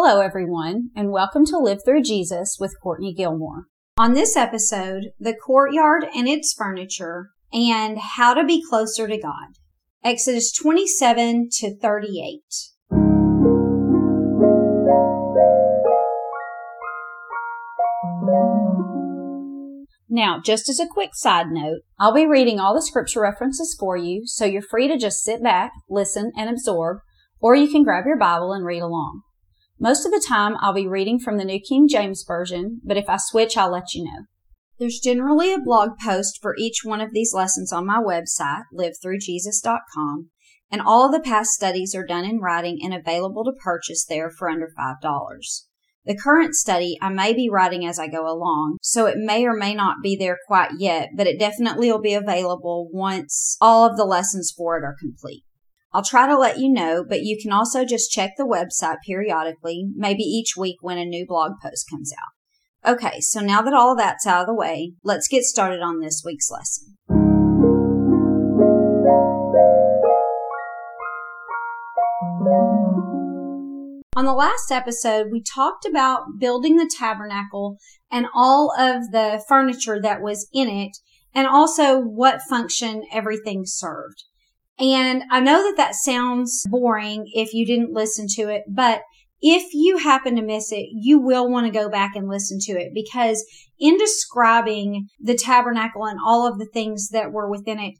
Hello, everyone, and welcome to Live Through Jesus with Courtney Gilmore. On this episode, the courtyard and its furniture and how to be closer to God. Exodus 27 to 38. Now, just as a quick side note, I'll be reading all the scripture references for you, so you're free to just sit back, listen, and absorb, or you can grab your Bible and read along. Most of the time, I'll be reading from the New King James Version, but if I switch, I'll let you know. There's generally a blog post for each one of these lessons on my website, livethroughjesus.com, and all of the past studies are done in writing and available to purchase there for under $5. The current study I may be writing as I go along, so it may or may not be there quite yet, but it definitely will be available once all of the lessons for it are complete. I'll try to let you know, but you can also just check the website periodically, maybe each week when a new blog post comes out. Okay, so now that all that's out of the way, let's get started on this week's lesson. On the last episode, we talked about building the tabernacle and all of the furniture that was in it, and also what function everything served. And I know that that sounds boring if you didn't listen to it, but if you happen to miss it, you will want to go back and listen to it because in describing the tabernacle and all of the things that were within it,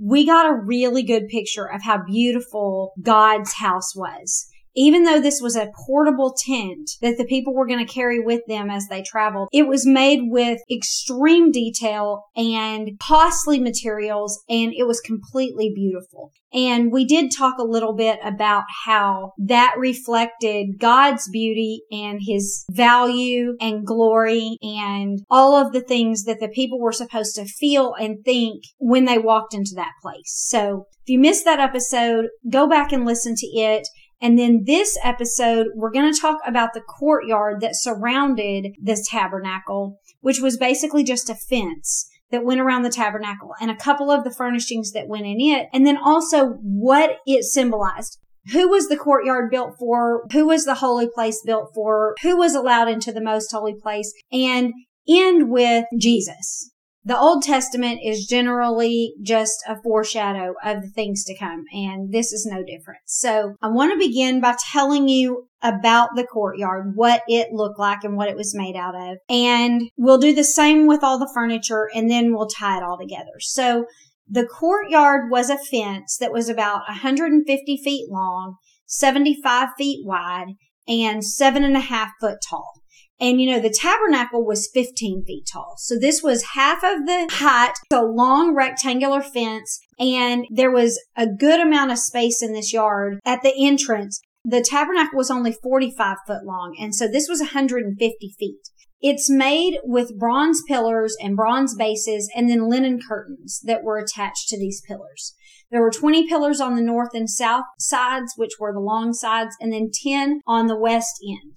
we got a really good picture of how beautiful God's house was even though this was a portable tent that the people were going to carry with them as they traveled, it was made with extreme detail and costly materials and it was completely beautiful. And we did talk a little bit about how that reflected God's beauty and his value and glory and all of the things that the people were supposed to feel and think when they walked into that place. So if you missed that episode, go back and listen to it. And then this episode, we're going to talk about the courtyard that surrounded this tabernacle, which was basically just a fence that went around the tabernacle and a couple of the furnishings that went in it. And then also what it symbolized. Who was the courtyard built for? Who was the holy place built for? Who was allowed into the most holy place? And end with Jesus. The Old Testament is generally just a foreshadow of the things to come, and this is no different. So I want to begin by telling you about the courtyard, what it looked like and what it was made out of. And we'll do the same with all the furniture and then we'll tie it all together. So the courtyard was a fence that was about 150 feet long, 75 feet wide, and seven and a half foot tall. And you know, the tabernacle was 15 feet tall. So this was half of the height, a long rectangular fence. And there was a good amount of space in this yard at the entrance. The tabernacle was only 45 foot long. And so this was 150 feet. It's made with bronze pillars and bronze bases and then linen curtains that were attached to these pillars. There were 20 pillars on the north and south sides, which were the long sides, and then 10 on the west end.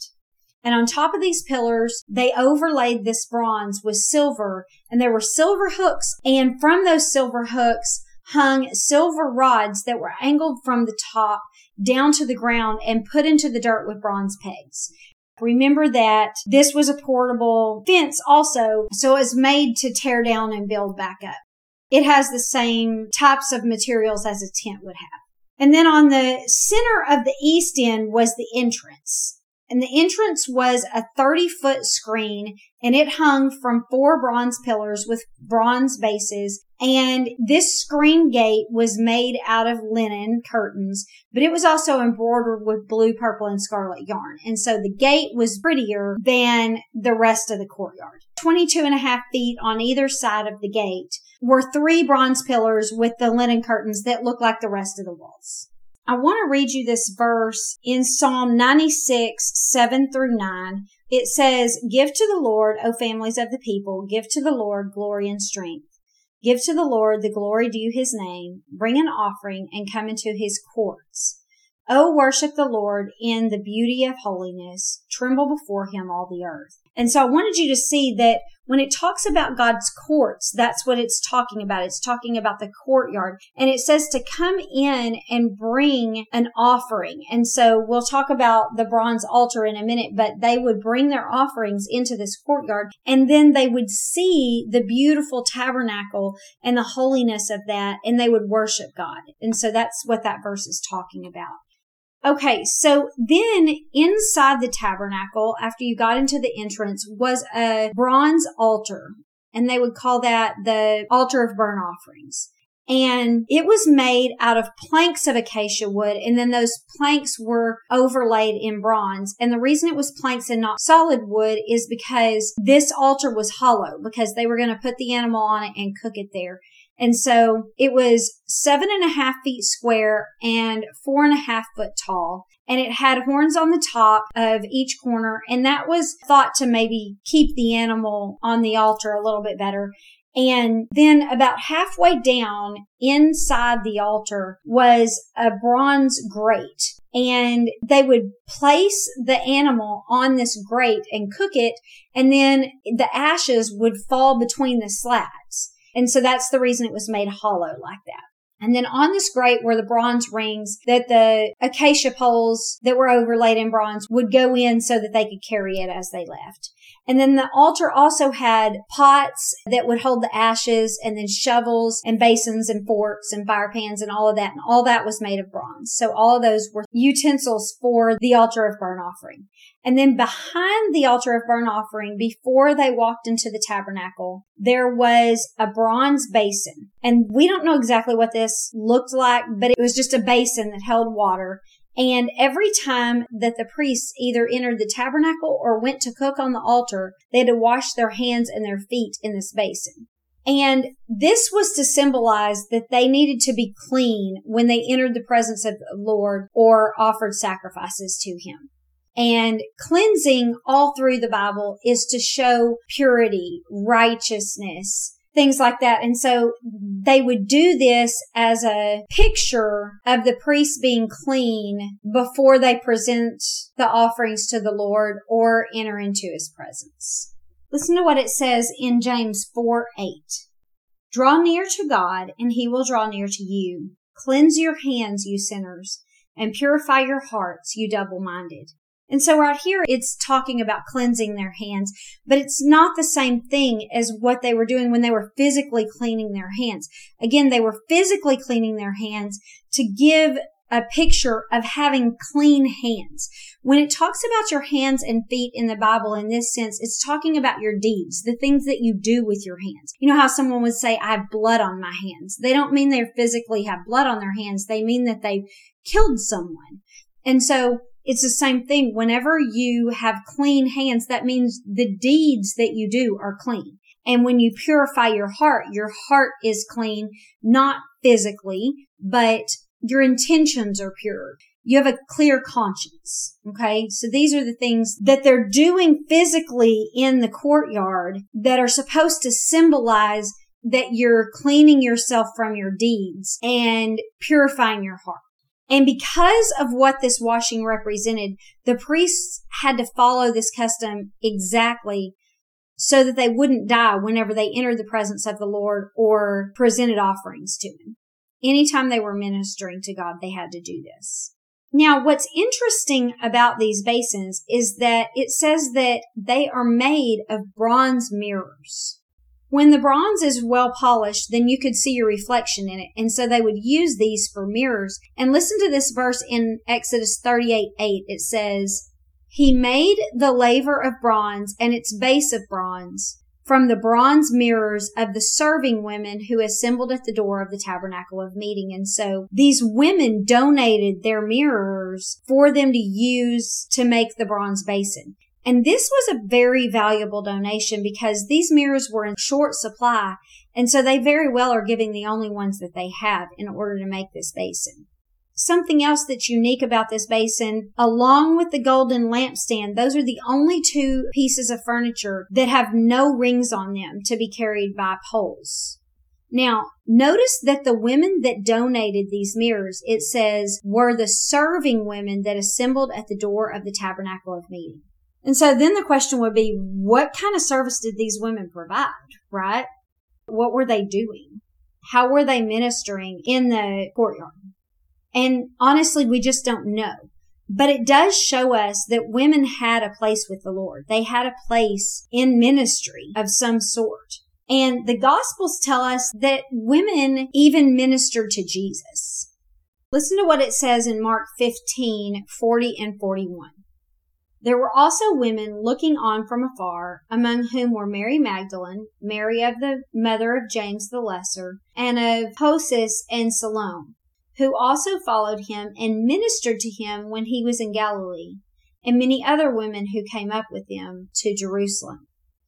And on top of these pillars, they overlaid this bronze with silver and there were silver hooks. And from those silver hooks hung silver rods that were angled from the top down to the ground and put into the dirt with bronze pegs. Remember that this was a portable fence also, so it was made to tear down and build back up. It has the same types of materials as a tent would have. And then on the center of the east end was the entrance. And the entrance was a 30 foot screen and it hung from four bronze pillars with bronze bases. And this screen gate was made out of linen curtains, but it was also embroidered with blue, purple, and scarlet yarn. And so the gate was prettier than the rest of the courtyard. 22 and a half feet on either side of the gate were three bronze pillars with the linen curtains that looked like the rest of the walls. I want to read you this verse in Psalm 96, 7 through 9. It says, Give to the Lord, O families of the people, give to the Lord glory and strength. Give to the Lord the glory due his name. Bring an offering and come into his courts. O worship the Lord in the beauty of holiness. Tremble before him all the earth. And so I wanted you to see that when it talks about God's courts, that's what it's talking about. It's talking about the courtyard and it says to come in and bring an offering. And so we'll talk about the bronze altar in a minute, but they would bring their offerings into this courtyard and then they would see the beautiful tabernacle and the holiness of that and they would worship God. And so that's what that verse is talking about. Okay, so then inside the tabernacle, after you got into the entrance, was a bronze altar. And they would call that the altar of burnt offerings. And it was made out of planks of acacia wood. And then those planks were overlaid in bronze. And the reason it was planks and not solid wood is because this altar was hollow because they were going to put the animal on it and cook it there. And so it was seven and a half feet square and four and a half foot tall. And it had horns on the top of each corner. And that was thought to maybe keep the animal on the altar a little bit better. And then about halfway down inside the altar was a bronze grate. And they would place the animal on this grate and cook it. And then the ashes would fall between the slats. And so that's the reason it was made hollow like that. And then on this grate were the bronze rings that the acacia poles that were overlaid in bronze would go in so that they could carry it as they left. And then the altar also had pots that would hold the ashes and then shovels and basins and forks and fire pans and all of that. And all that was made of bronze. So all of those were utensils for the altar of burnt offering. And then behind the altar of burnt offering, before they walked into the tabernacle, there was a bronze basin. And we don't know exactly what this looked like, but it was just a basin that held water. And every time that the priests either entered the tabernacle or went to cook on the altar, they had to wash their hands and their feet in this basin. And this was to symbolize that they needed to be clean when they entered the presence of the Lord or offered sacrifices to him. And cleansing all through the Bible is to show purity, righteousness, things like that. And so they would do this as a picture of the priest being clean before they present the offerings to the Lord or enter into his presence. Listen to what it says in James 4 8. Draw near to God and he will draw near to you. Cleanse your hands, you sinners, and purify your hearts, you double minded. And so right here, it's talking about cleansing their hands, but it's not the same thing as what they were doing when they were physically cleaning their hands. Again, they were physically cleaning their hands to give a picture of having clean hands. When it talks about your hands and feet in the Bible in this sense, it's talking about your deeds, the things that you do with your hands. You know how someone would say, I have blood on my hands. They don't mean they physically have blood on their hands. They mean that they've killed someone. And so it's the same thing. Whenever you have clean hands, that means the deeds that you do are clean. And when you purify your heart, your heart is clean, not physically, but your intentions are pure. You have a clear conscience. Okay. So these are the things that they're doing physically in the courtyard that are supposed to symbolize that you're cleaning yourself from your deeds and purifying your heart. And because of what this washing represented, the priests had to follow this custom exactly so that they wouldn't die whenever they entered the presence of the Lord or presented offerings to him. Anytime they were ministering to God, they had to do this. Now, what's interesting about these basins is that it says that they are made of bronze mirrors. When the bronze is well polished, then you could see your reflection in it. And so they would use these for mirrors. And listen to this verse in Exodus 38 8. It says, He made the laver of bronze and its base of bronze from the bronze mirrors of the serving women who assembled at the door of the tabernacle of meeting. And so these women donated their mirrors for them to use to make the bronze basin. And this was a very valuable donation because these mirrors were in short supply. And so they very well are giving the only ones that they have in order to make this basin. Something else that's unique about this basin, along with the golden lampstand, those are the only two pieces of furniture that have no rings on them to be carried by poles. Now, notice that the women that donated these mirrors, it says, were the serving women that assembled at the door of the tabernacle of meeting. And so then the question would be, what kind of service did these women provide, right? What were they doing? How were they ministering in the courtyard? And honestly, we just don't know. But it does show us that women had a place with the Lord. They had a place in ministry of some sort. And the Gospels tell us that women even ministered to Jesus. Listen to what it says in Mark 15, 40 and 41. There were also women looking on from afar, among whom were Mary Magdalene, Mary of the mother of James the Lesser, and of Joses and Salome, who also followed him and ministered to him when he was in Galilee, and many other women who came up with him to Jerusalem.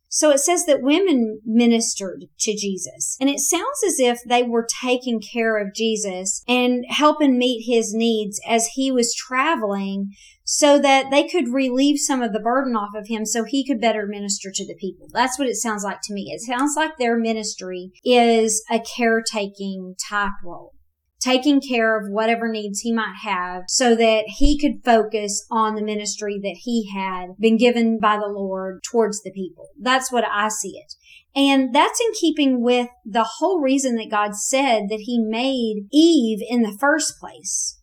So it says that women ministered to Jesus. And it sounds as if they were taking care of Jesus and helping meet his needs as he was traveling so that they could relieve some of the burden off of him so he could better minister to the people. That's what it sounds like to me. It sounds like their ministry is a caretaking type role taking care of whatever needs he might have so that he could focus on the ministry that he had been given by the Lord towards the people. That's what I see it. And that's in keeping with the whole reason that God said that he made Eve in the first place.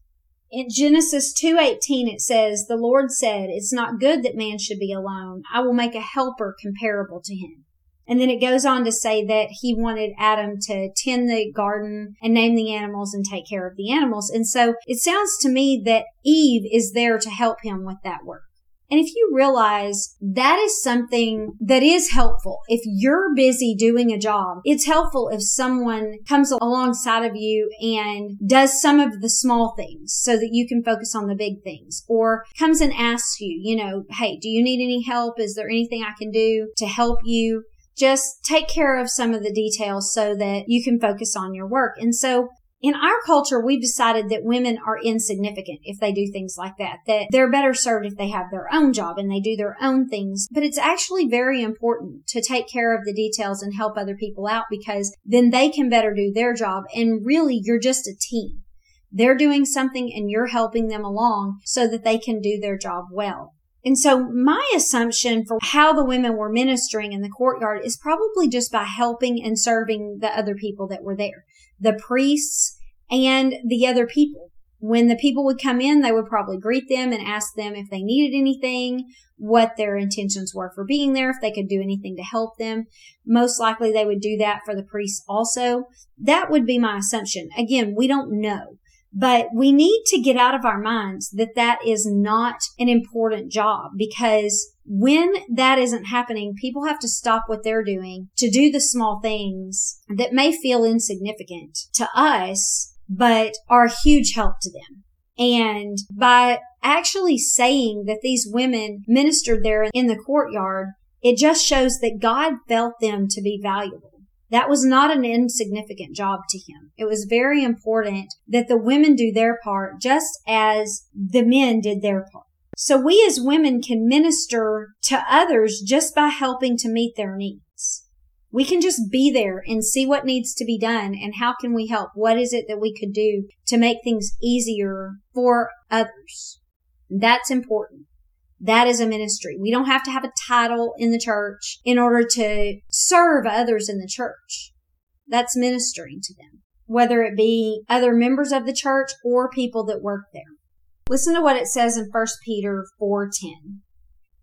In Genesis 2:18 it says, "The Lord said, it's not good that man should be alone. I will make a helper comparable to him." And then it goes on to say that he wanted Adam to tend the garden and name the animals and take care of the animals. And so it sounds to me that Eve is there to help him with that work. And if you realize that is something that is helpful, if you're busy doing a job, it's helpful if someone comes alongside of you and does some of the small things so that you can focus on the big things or comes and asks you, you know, Hey, do you need any help? Is there anything I can do to help you? just take care of some of the details so that you can focus on your work. And so in our culture, we've decided that women are insignificant if they do things like that, that they're better served if they have their own job and they do their own things. But it's actually very important to take care of the details and help other people out because then they can better do their job. And really, you're just a team. They're doing something and you're helping them along so that they can do their job well. And so my assumption for how the women were ministering in the courtyard is probably just by helping and serving the other people that were there, the priests and the other people. When the people would come in, they would probably greet them and ask them if they needed anything, what their intentions were for being there, if they could do anything to help them. Most likely they would do that for the priests also. That would be my assumption. Again, we don't know. But we need to get out of our minds that that is not an important job because when that isn't happening, people have to stop what they're doing to do the small things that may feel insignificant to us, but are a huge help to them. And by actually saying that these women ministered there in the courtyard, it just shows that God felt them to be valuable. That was not an insignificant job to him. It was very important that the women do their part just as the men did their part. So we as women can minister to others just by helping to meet their needs. We can just be there and see what needs to be done and how can we help? What is it that we could do to make things easier for others? That's important. That is a ministry. We don't have to have a title in the church in order to serve others in the church. That's ministering to them, whether it be other members of the church or people that work there. Listen to what it says in 1 Peter 4:10.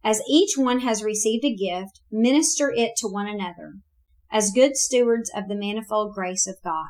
As each one has received a gift, minister it to one another as good stewards of the manifold grace of God.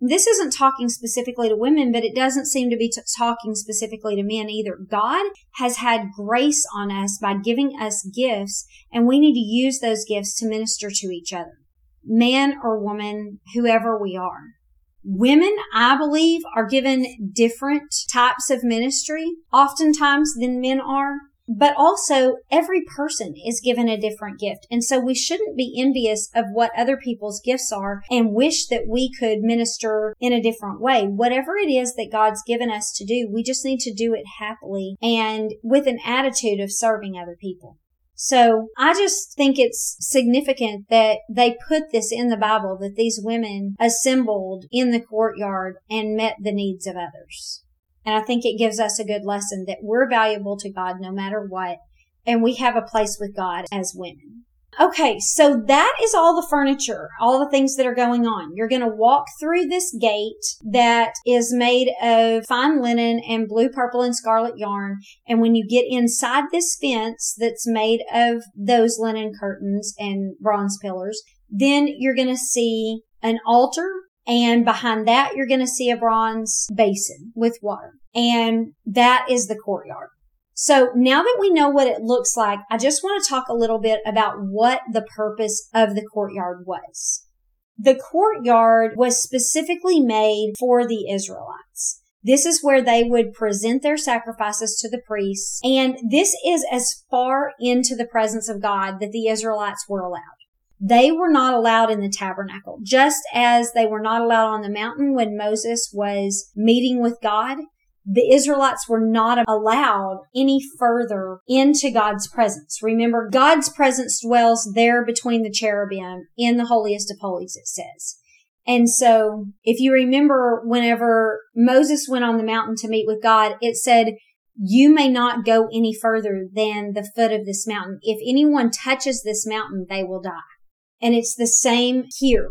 This isn't talking specifically to women, but it doesn't seem to be t- talking specifically to men either. God has had grace on us by giving us gifts, and we need to use those gifts to minister to each other. Man or woman, whoever we are. Women, I believe, are given different types of ministry oftentimes than men are. But also every person is given a different gift. And so we shouldn't be envious of what other people's gifts are and wish that we could minister in a different way. Whatever it is that God's given us to do, we just need to do it happily and with an attitude of serving other people. So I just think it's significant that they put this in the Bible that these women assembled in the courtyard and met the needs of others. And I think it gives us a good lesson that we're valuable to God no matter what. and we have a place with God as women. Okay, so that is all the furniture, all the things that are going on. You're going to walk through this gate that is made of fine linen and blue, purple, and scarlet yarn. And when you get inside this fence that's made of those linen curtains and bronze pillars, then you're going to see an altar and behind that, you're going to see a bronze basin with water. And that is the courtyard. So now that we know what it looks like, I just want to talk a little bit about what the purpose of the courtyard was. The courtyard was specifically made for the Israelites. This is where they would present their sacrifices to the priests. And this is as far into the presence of God that the Israelites were allowed. They were not allowed in the tabernacle, just as they were not allowed on the mountain when Moses was meeting with God the Israelites were not allowed any further into God's presence. Remember, God's presence dwells there between the cherubim in the holiest of holies, it says. And so if you remember whenever Moses went on the mountain to meet with God, it said, you may not go any further than the foot of this mountain. If anyone touches this mountain, they will die. And it's the same here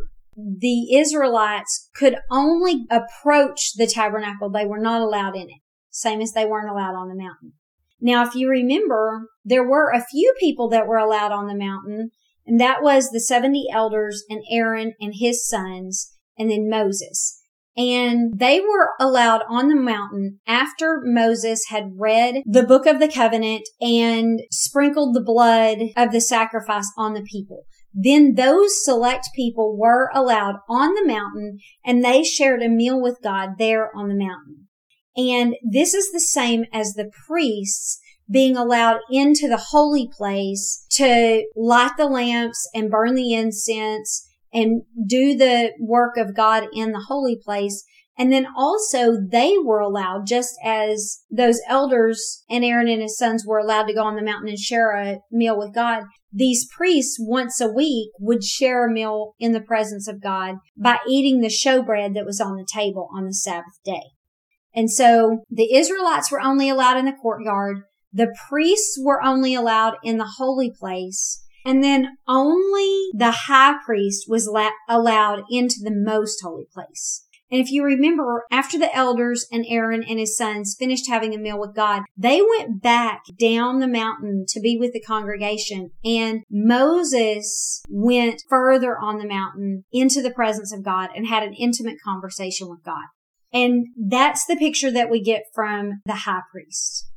the Israelites could only approach the tabernacle. They were not allowed in it, same as they weren't allowed on the mountain. Now, if you remember, there were a few people that were allowed on the mountain, and that was the 70 elders and Aaron and his sons, and then Moses. And they were allowed on the mountain after Moses had read the book of the covenant and sprinkled the blood of the sacrifice on the people. Then those select people were allowed on the mountain and they shared a meal with God there on the mountain. And this is the same as the priests being allowed into the holy place to light the lamps and burn the incense and do the work of God in the holy place. And then also they were allowed, just as those elders and Aaron and his sons were allowed to go on the mountain and share a meal with God. These priests once a week would share a meal in the presence of God by eating the showbread that was on the table on the Sabbath day. And so the Israelites were only allowed in the courtyard. The priests were only allowed in the holy place. And then only the high priest was la- allowed into the most holy place. And if you remember, after the elders and Aaron and his sons finished having a meal with God, they went back down the mountain to be with the congregation. And Moses went further on the mountain into the presence of God and had an intimate conversation with God. And that's the picture that we get from the high priest.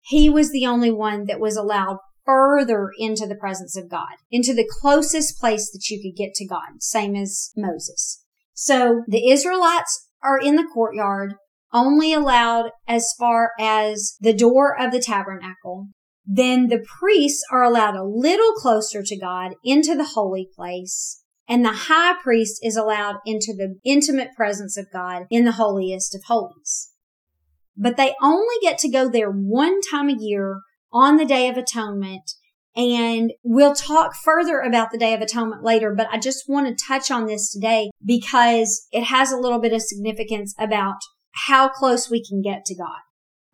He was the only one that was allowed further into the presence of God, into the closest place that you could get to God, same as Moses. So the Israelites are in the courtyard, only allowed as far as the door of the tabernacle. Then the priests are allowed a little closer to God into the holy place. And the high priest is allowed into the intimate presence of God in the holiest of holies. But they only get to go there one time a year on the Day of Atonement and we'll talk further about the Day of Atonement later, but I just want to touch on this today because it has a little bit of significance about how close we can get to God.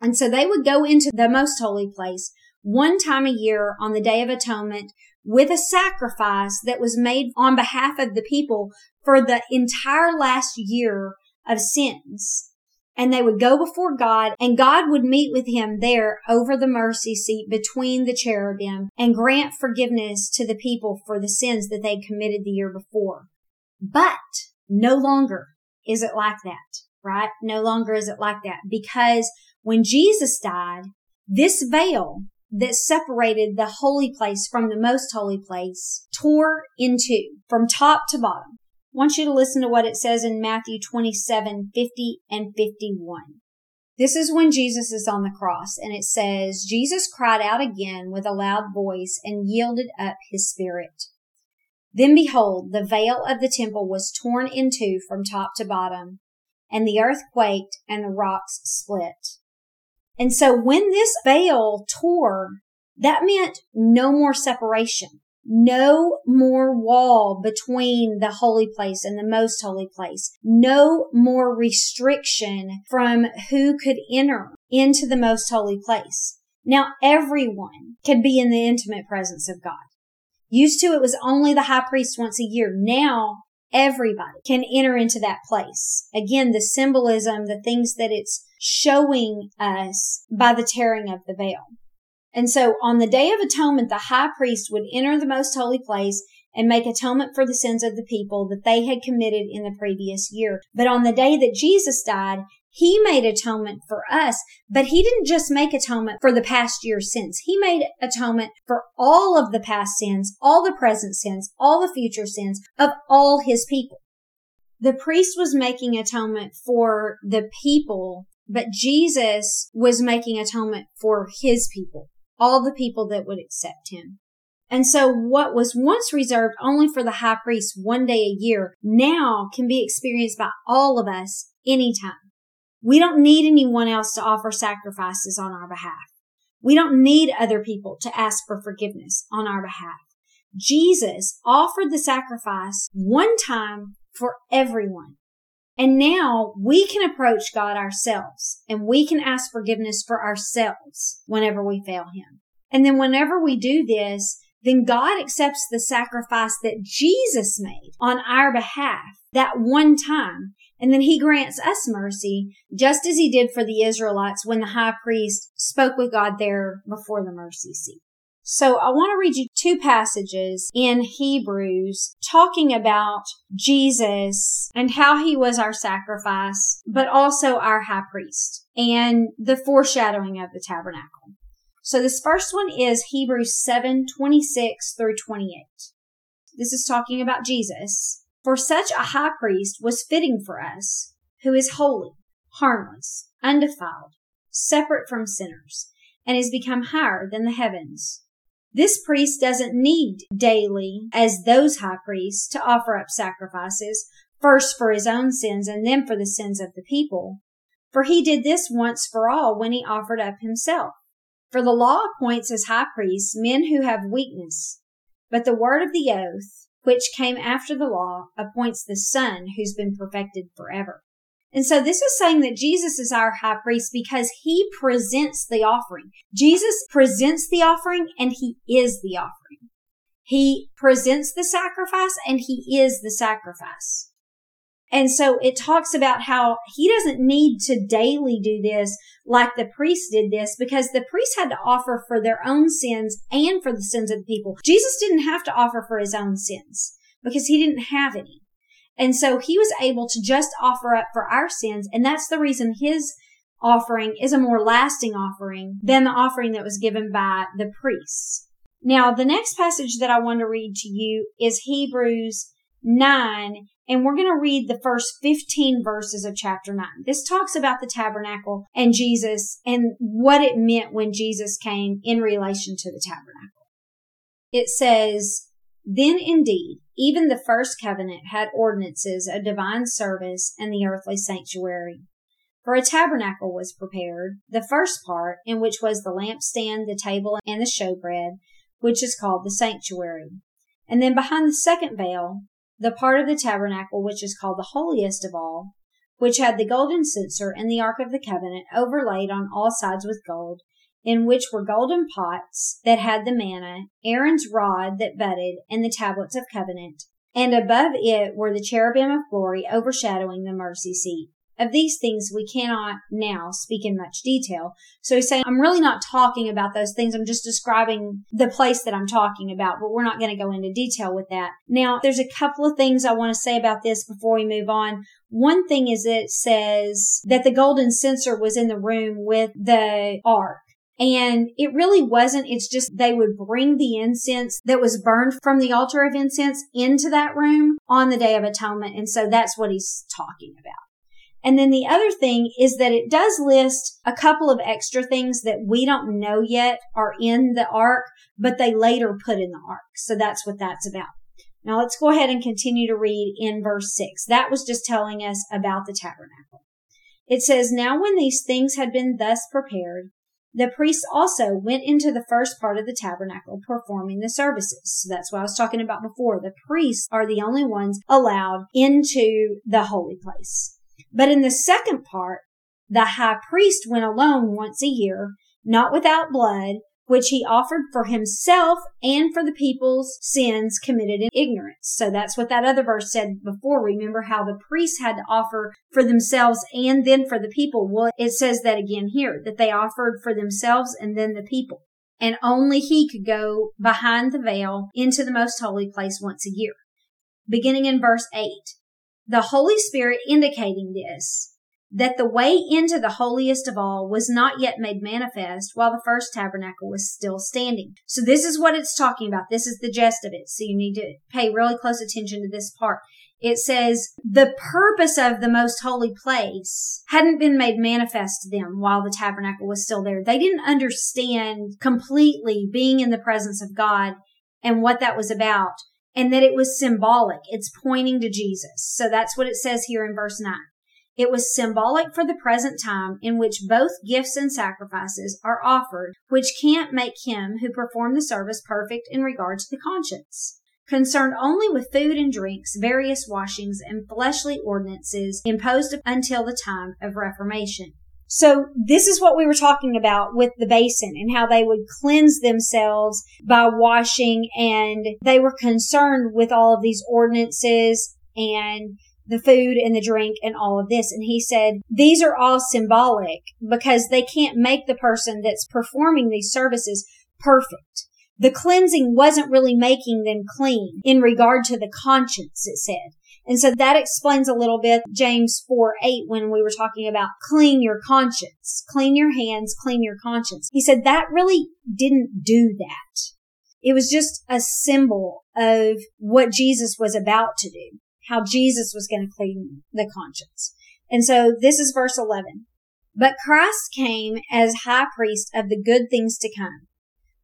And so they would go into the most holy place one time a year on the Day of Atonement with a sacrifice that was made on behalf of the people for the entire last year of sins and they would go before God and God would meet with him there over the mercy seat between the cherubim and grant forgiveness to the people for the sins that they committed the year before. But no longer is it like that, right? No longer is it like that because when Jesus died, this veil that separated the holy place from the most holy place tore in two from top to bottom want you to listen to what it says in Matthew 27, 50 and 51. This is when Jesus is on the cross and it says, Jesus cried out again with a loud voice and yielded up his spirit. Then behold, the veil of the temple was torn in two from top to bottom and the earth quaked and the rocks split. And so when this veil tore, that meant no more separation no more wall between the holy place and the most holy place. No more restriction from who could enter into the most holy place. Now everyone can be in the intimate presence of God. Used to it was only the high priest once a year. Now everybody can enter into that place. Again, the symbolism, the things that it's showing us by the tearing of the veil. And so on the day of atonement, the high priest would enter the most holy place and make atonement for the sins of the people that they had committed in the previous year. But on the day that Jesus died, he made atonement for us, but he didn't just make atonement for the past year's sins. He made atonement for all of the past sins, all the present sins, all the future sins of all his people. The priest was making atonement for the people, but Jesus was making atonement for his people, all the people that would accept him. And so what was once reserved only for the high priest one day a year now can be experienced by all of us anytime. We don't need anyone else to offer sacrifices on our behalf. We don't need other people to ask for forgiveness on our behalf. Jesus offered the sacrifice one time for everyone. And now we can approach God ourselves and we can ask forgiveness for ourselves whenever we fail Him. And then whenever we do this, then God accepts the sacrifice that Jesus made on our behalf that one time. And then he grants us mercy, just as he did for the Israelites when the high priest spoke with God there before the mercy seat. So I want to read you two passages in Hebrews talking about Jesus and how he was our sacrifice, but also our high priest and the foreshadowing of the tabernacle. So this first one is Hebrews 7, 26 through 28. This is talking about Jesus. For such a high priest was fitting for us, who is holy, harmless, undefiled, separate from sinners, and is become higher than the heavens. This priest doesn't need daily, as those high priests, to offer up sacrifices, first for his own sins and then for the sins of the people. For he did this once for all when he offered up himself. For the law appoints as high priests men who have weakness, but the word of the oath, which came after the law, appoints the Son who's been perfected forever. And so this is saying that Jesus is our high priest because he presents the offering. Jesus presents the offering and he is the offering. He presents the sacrifice and he is the sacrifice. And so it talks about how he doesn't need to daily do this like the priests did this because the priests had to offer for their own sins and for the sins of the people. Jesus didn't have to offer for his own sins because he didn't have any. And so he was able to just offer up for our sins. And that's the reason his offering is a more lasting offering than the offering that was given by the priests. Now, the next passage that I want to read to you is Hebrews 9 and we're going to read the first 15 verses of chapter 9. This talks about the tabernacle and Jesus and what it meant when Jesus came in relation to the tabernacle. It says, Then indeed, even the first covenant had ordinances of divine service and the earthly sanctuary. For a tabernacle was prepared, the first part, in which was the lampstand, the table, and the showbread, which is called the sanctuary. And then behind the second veil, the part of the tabernacle which is called the holiest of all, which had the golden censer and the ark of the covenant overlaid on all sides with gold, in which were golden pots that had the manna, Aaron's rod that budded, and the tablets of covenant. And above it were the cherubim of glory overshadowing the mercy seat. Of these things we cannot now speak in much detail. So he's saying, I'm really not talking about those things. I'm just describing the place that I'm talking about, but we're not going to go into detail with that. Now, there's a couple of things I want to say about this before we move on. One thing is it says that the golden censer was in the room with the ark. And it really wasn't. It's just they would bring the incense that was burned from the altar of incense into that room on the Day of Atonement. And so that's what he's talking about. And then the other thing is that it does list a couple of extra things that we don't know yet are in the ark, but they later put in the ark. So that's what that's about. Now let's go ahead and continue to read in verse six. That was just telling us about the tabernacle. It says, Now when these things had been thus prepared, the priests also went into the first part of the tabernacle performing the services. So that's what I was talking about before. The priests are the only ones allowed into the holy place. But in the second part, the high priest went alone once a year not without blood, which he offered for himself and for the people's sins committed in ignorance. So that's what that other verse said before. Remember how the priests had to offer for themselves and then for the people. Well, it says that again here, that they offered for themselves and then the people. And only he could go behind the veil into the most holy place once a year. Beginning in verse 8. The Holy Spirit indicating this that the way into the holiest of all was not yet made manifest while the first tabernacle was still standing. So this is what it's talking about. This is the gist of it. So you need to pay really close attention to this part. It says the purpose of the most holy place hadn't been made manifest to them while the tabernacle was still there. They didn't understand completely being in the presence of God and what that was about and that it was symbolic. It's pointing to Jesus. So that's what it says here in verse 9. It was symbolic for the present time in which both gifts and sacrifices are offered, which can't make him who performed the service perfect in regard to the conscience. Concerned only with food and drinks, various washings, and fleshly ordinances imposed until the time of Reformation. So this is what we were talking about with the basin and how they would cleanse themselves by washing and they were concerned with all of these ordinances and the food and the drink and all of this. And he said, these are all symbolic because they can't make the person that's performing these services perfect. The cleansing wasn't really making them clean in regard to the conscience, it said. And so that explains a little bit James 4 8 when we were talking about clean your conscience, clean your hands, clean your conscience. He said that really didn't do that. It was just a symbol of what Jesus was about to do how Jesus was going to clean the conscience. And so this is verse 11. But Christ came as high priest of the good things to come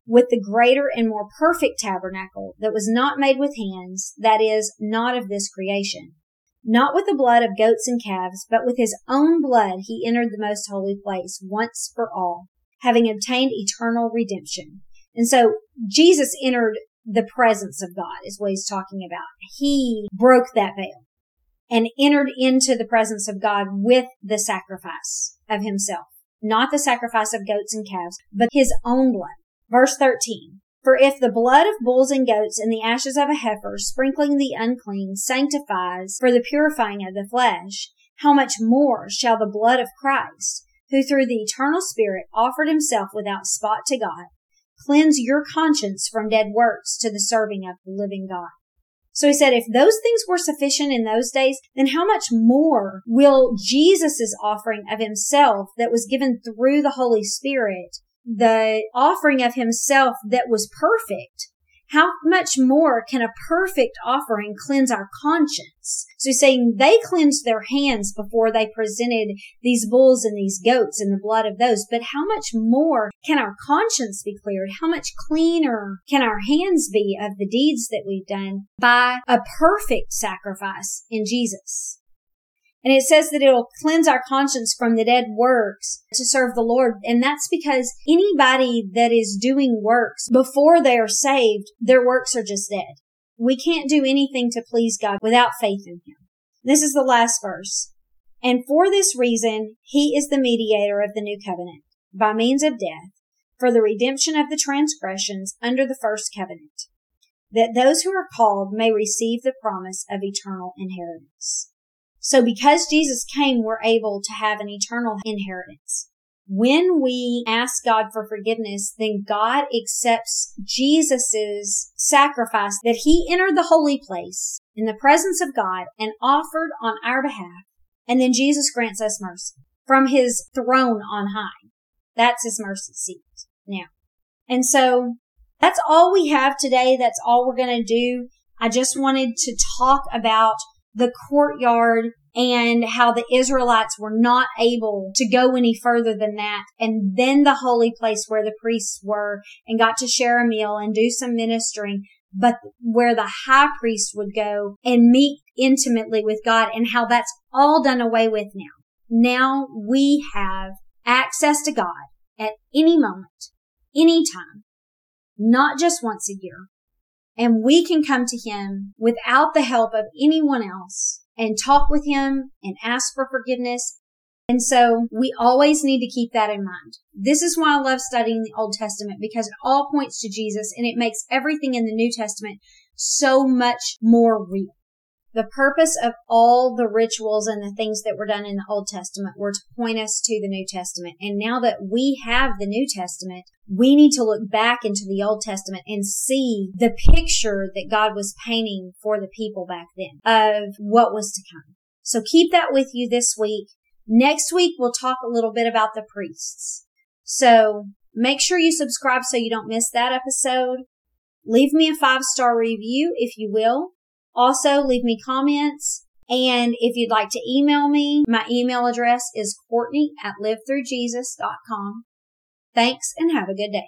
with the greater and more perfect tabernacle that was not made with hands, that is, not of this creation. Not with the blood of goats and calves, but with his own blood he entered the most holy place once for all, having obtained eternal redemption. And so Jesus entered the presence of God is what he's talking about. He broke that veil and entered into the presence of God with the sacrifice of himself, not the sacrifice of goats and calves, but his own blood. Verse 13. For if the blood of bulls and goats and the ashes of a heifer sprinkling the unclean sanctifies for the purifying of the flesh, how much more shall the blood of Christ, who through the eternal Spirit offered himself without spot to God, cleanse your conscience from dead works to the serving of the living God. So he said, if those things were sufficient in those days, then how much more will Jesus' offering of himself that was given through the Holy Spirit, the offering of himself that was perfect, how much more can a perfect offering cleanse our conscience? So saying they cleansed their hands before they presented these bulls and these goats and the blood of those. But how much more can our conscience be cleared? How much cleaner can our hands be of the deeds that we've done by a perfect sacrifice in Jesus? And it says that it'll cleanse our conscience from the dead works to serve the Lord. And that's because anybody that is doing works before they are saved, their works are just dead. We can't do anything to please God without faith in Him. This is the last verse. And for this reason, He is the mediator of the new covenant by means of death for the redemption of the transgressions under the first covenant, that those who are called may receive the promise of eternal inheritance. So because Jesus came, we're able to have an eternal inheritance. When we ask God for forgiveness, then God accepts Jesus' sacrifice that he entered the holy place in the presence of God and offered on our behalf. And then Jesus grants us mercy from his throne on high. That's his mercy seat now. And so that's all we have today. That's all we're going to do. I just wanted to talk about the courtyard and how the Israelites were not able to go any further than that. And then the holy place where the priests were and got to share a meal and do some ministering, but where the high priest would go and meet intimately with God and how that's all done away with now. Now we have access to God at any moment, any time, not just once a year, and we can come to him without the help of anyone else and talk with him and ask for forgiveness. And so we always need to keep that in mind. This is why I love studying the Old Testament because it all points to Jesus and it makes everything in the New Testament so much more real. The purpose of all the rituals and the things that were done in the Old Testament were to point us to the New Testament. And now that we have the New Testament, we need to look back into the Old Testament and see the picture that God was painting for the people back then of what was to come. So keep that with you this week. Next week, we'll talk a little bit about the priests. So make sure you subscribe so you don't miss that episode. Leave me a five star review if you will. Also, leave me comments. And if you'd like to email me, my email address is Courtney at livethroughjesus.com. Thanks and have a good day.